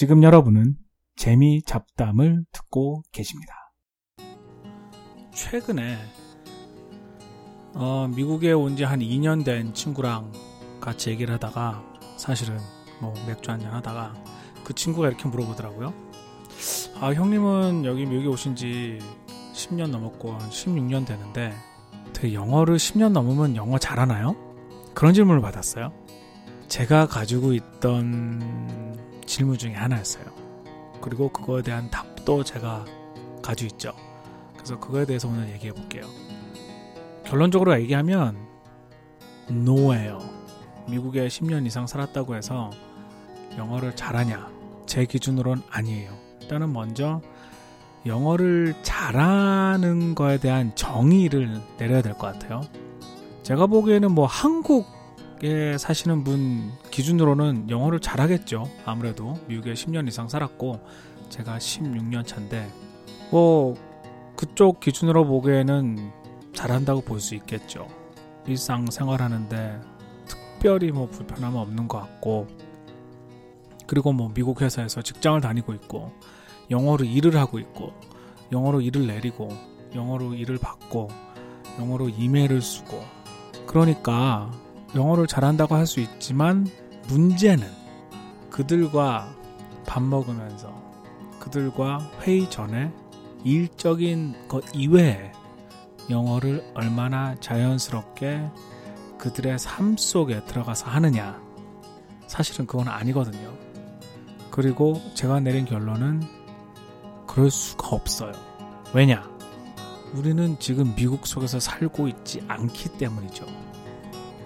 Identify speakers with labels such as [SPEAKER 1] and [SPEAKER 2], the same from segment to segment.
[SPEAKER 1] 지금 여러분은 재미 잡담을 듣고 계십니다. 최근에 어, 미국에 온 지 한 2년 된 친구랑 같이 얘기를 하다가 사실은 뭐 맥주 한잔 하다가 그 친구가 이렇게 물어보더라고요. 아, 형님은 여기 미국에 오신 지 10년 넘었고 한 16년 되는데 되게 영어를 10년 넘으면 영어 잘하나요? 그런 질문을 받았어요. 제가 가지고 있던 질문 중에 하나였어요. 그리고 그거에 대한 답도 제가 가지고 있죠. 그래서 그거에 대해서 오늘 얘기해 볼게요. 결론적으로 얘기하면 노예요. 미국에 10년 이상 살았다고 해서 영어를 잘하냐? 제 기준으로는 아니에요. 일단은 먼저 영어를 잘하는 거에 대한 정의를 내려야 될 것 같아요. 제가 보기에는 뭐 한국 에 사시는 분 기준으로는 영어를 잘하겠죠. 아무래도 미국에 10년 이상 살았고 제가 16년 차인데 뭐 그쪽 기준으로 보기에는 잘한다고 볼 수 있겠죠. 일상 생활하는데 특별히 뭐 불편함은 없는 것 같고 그리고 뭐 미국 회사에서 직장을 다니고 있고 영어로 일을 하고 있고 영어로 일을 내리고 영어로 일을 받고 영어로 이메일을 쓰고 그러니까 영어를 잘한다고 할 수 있지만 문제는 그들과 밥 먹으면서 그들과 회의 전에 일적인 것 이외에 영어를 얼마나 자연스럽게 그들의 삶 속에 들어가서 하느냐. 사실은 그건 아니거든요. 그리고 제가 내린 결론은 그럴 수가 없어요. 왜냐? 우리는 지금 미국 속에서 살고 있지 않기 때문이죠.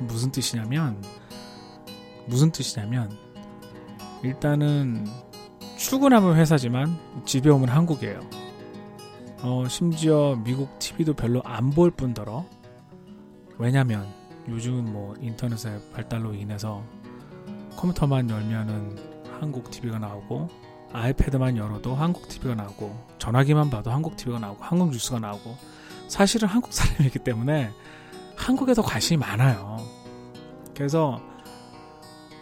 [SPEAKER 1] 무슨 뜻이냐면, 무슨 뜻이냐면, 일단은 출근하면 회사지만 집에 오면 한국이에요. 어, 심지어 미국 TV도 별로 안 볼 뿐더러 왜냐면 요즘은 뭐 인터넷의 발달로 인해서 컴퓨터만 열면은 한국 TV가 나오고 아이패드만 열어도 한국 TV가 나오고 전화기만 봐도 한국 TV가 나오고 한국 뉴스가 나오고 사실은 한국 사람이기 때문에 한국에 더 관심이 많아요. 그래서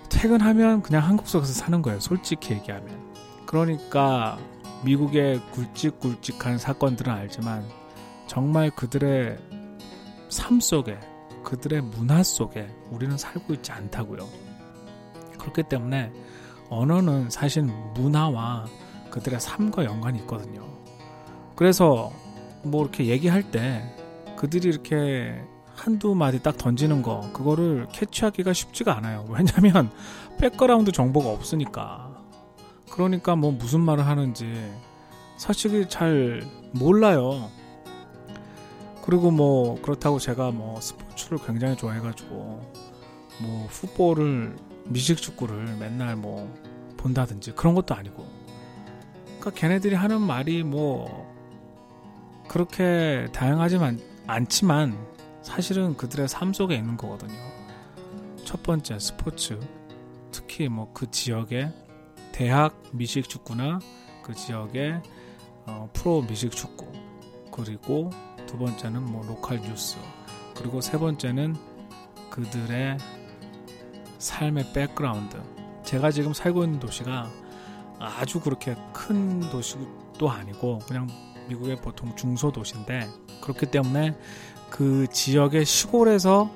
[SPEAKER 1] 퇴근하면 그냥 한국 속에서 사는 거예요. 솔직히 얘기하면. 그러니까 미국의 굵직굵직한 사건들은 알지만 정말 그들의 삶 속에 그들의 문화 속에 우리는 살고 있지 않다고요. 그렇기 때문에 언어는 사실 문화와 그들의 삶과 연관이 있거든요. 그래서 뭐 이렇게 얘기할 때 그들이 이렇게 한두 마디 딱 던지는 거 그거를 캐치하기가 쉽지가 않아요. 왜냐하면 background 정보가 없으니까. 그러니까 뭐 무슨 말을 하는지 사실 잘 몰라요. 그리고 뭐 그렇다고 제가 뭐 스포츠를 굉장히 좋아해가지고 뭐 풋볼을 미식 축구를 맨날 뭐 본다든지 그런 것도 아니고 그러니까 걔네들이 하는 말이 뭐 그렇게 다양하지만 않지만 사실은 그들의 삶 속에 있는 거거든요. 첫 번째 스포츠. 특히 뭐 그 지역의 대학 미식 축구나 그 지역의 어, 프로 미식 축구. 그리고 두 번째는 뭐 local news. 그리고 세 번째는 그들의 삶의 background. 제가 지금 살고 있는 도시가 아주 그렇게 큰 도시도 아니고 그냥 미국의 보통 중소 도시인데 그렇기 때문에 그 지역의 시골에서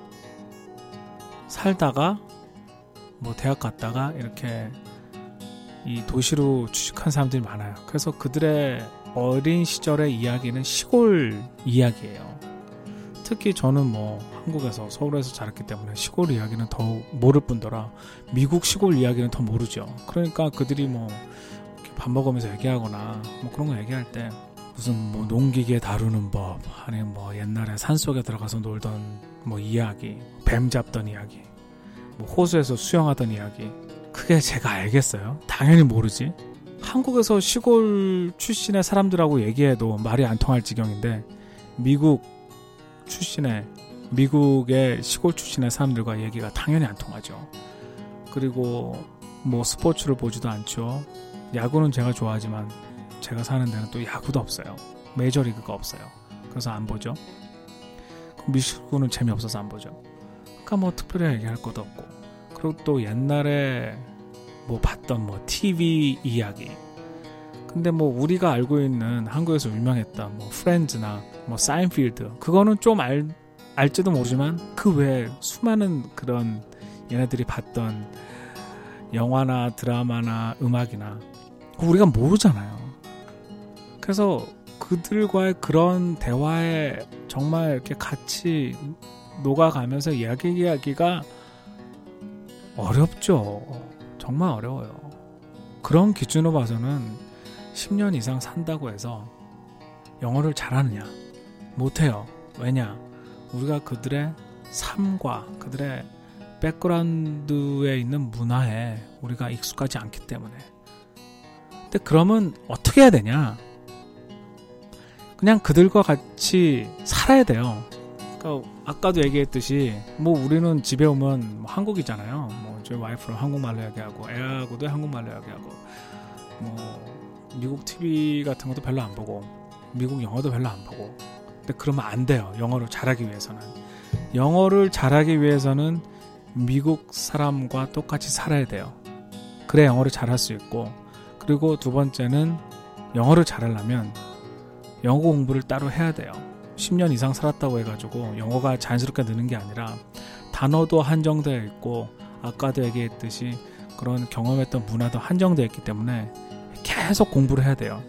[SPEAKER 1] 살다가 뭐 대학 갔다가 이렇게 이 도시로 취직한 사람들이 많아요. 그래서 그들의 어린 시절의 이야기는 시골 이야기예요. 특히 저는 뭐 한국에서 서울에서 자랐기 때문에 시골 이야기는 더 모를 뿐더러 미국 시골 이야기는 더 모르죠. 그러니까 그들이 뭐 밥 먹으면서 얘기하거나 뭐 그런 거 얘기할 때 무슨 뭐 농기계 다루는 법 아니면 뭐 옛날에 산 속에 들어가서 놀던 뭐 이야기 뱀 잡던 이야기 뭐 호수에서 수영하던 이야기 크게 제가 알겠어요? 당연히 모르지. 한국에서 시골 출신의 사람들하고 얘기해도 말이 안 통할 지경인데 미국 출신의 미국의 시골 출신의 사람들과 얘기가 당연히 안 통하죠. 그리고 뭐 스포츠를 보지도 않죠. 야구는 제가 좋아하지만 제가 사는 데는 또 야구도 없어요. 메이저리그가 없어요. 그래서 안 보죠. 미식구는 재미없어서 안 보죠. 그러니까 뭐 특별히 얘기할 것도 없고 그리고 또 옛날에 뭐 봤던 뭐 TV 이야기. 근데 뭐 우리가 알고 있는 한국에서 유명했던 뭐 프렌즈나 뭐 사인필드 그거는 좀 알, 알지도 모르지만 그 외에 수많은 그런 얘네들이 봤던 영화나 드라마나 음악이나 우리가 모르잖아요. 그래서 그들과의 그런 대화에 정말 이렇게 같이 녹아가면서 이야기하기가 어렵죠. 정말 어려워요. 그런 기준으로 봐서는 10년 이상 산다고 해서 영어를 잘하느냐? 못해요. 왜냐? 우리가 그들의 삶과 그들의 백그라운드에 있는 문화에 우리가 익숙하지 않기 때문에. 근데 그러면 어떻게 해야 되냐? 그냥 그들과 같이 살아야 돼요. 그러니까 아까도 얘기했듯이 뭐 우리는 집에 오면 뭐 한국이잖아요. 뭐 저희 와이프랑 한국말로 이야기하고 애하고도 한국말로 이야기하고 뭐 미국 TV 같은 것도 별로 안 보고 미국 영어도 별로 안 보고 근데 그러면 안 돼요. 영어를 잘하기 위해서는 영어를 잘하기 위해서는 미국 사람과 똑같이 살아야 돼요. 그래 영어를 잘할 수 있고 그리고 두 번째는 영어를 잘하려면 영어 공부를 따로 해야 돼요. 10년 이상 살았다고 해가지고 영어가 자연스럽게 느는 게 아니라 단어도 한정되어 있고 아까도 얘기했듯이 그런 경험했던 문화도 한정되어 있기 때문에 계속 공부를 해야 돼요.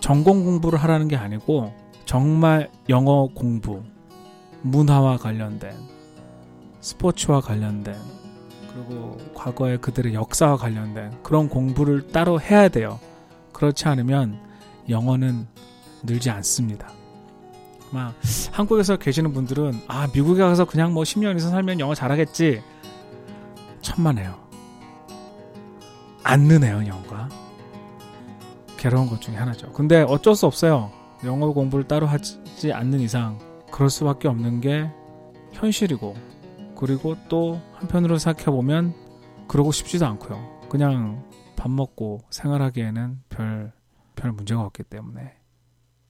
[SPEAKER 1] 전공 공부를 하라는 게 아니고 정말 영어 공부, 문화와 관련된, 스포츠와 관련된, 그리고 과거의 그들의 역사와 관련된 그런 공부를 따로 해야 돼요. 그렇지 않으면 영어는 늘지 않습니다. 막 한국에서 계시는 분들은 아 미국에 가서 그냥 뭐 10년 이상 살면 영어 잘하겠지 천만에요. 안 느네요 영어가. 괴로운 것 중에 하나죠. 근데 어쩔 수 없어요. 영어 공부를 따로 하지 않는 이상 그럴 수밖에 없는 게 현실이고 그리고 또 한편으로 생각해 보면 그러고 싶지도 않고요. 그냥 밥 먹고 생활하기에는 별 별 문제가 없기 때문에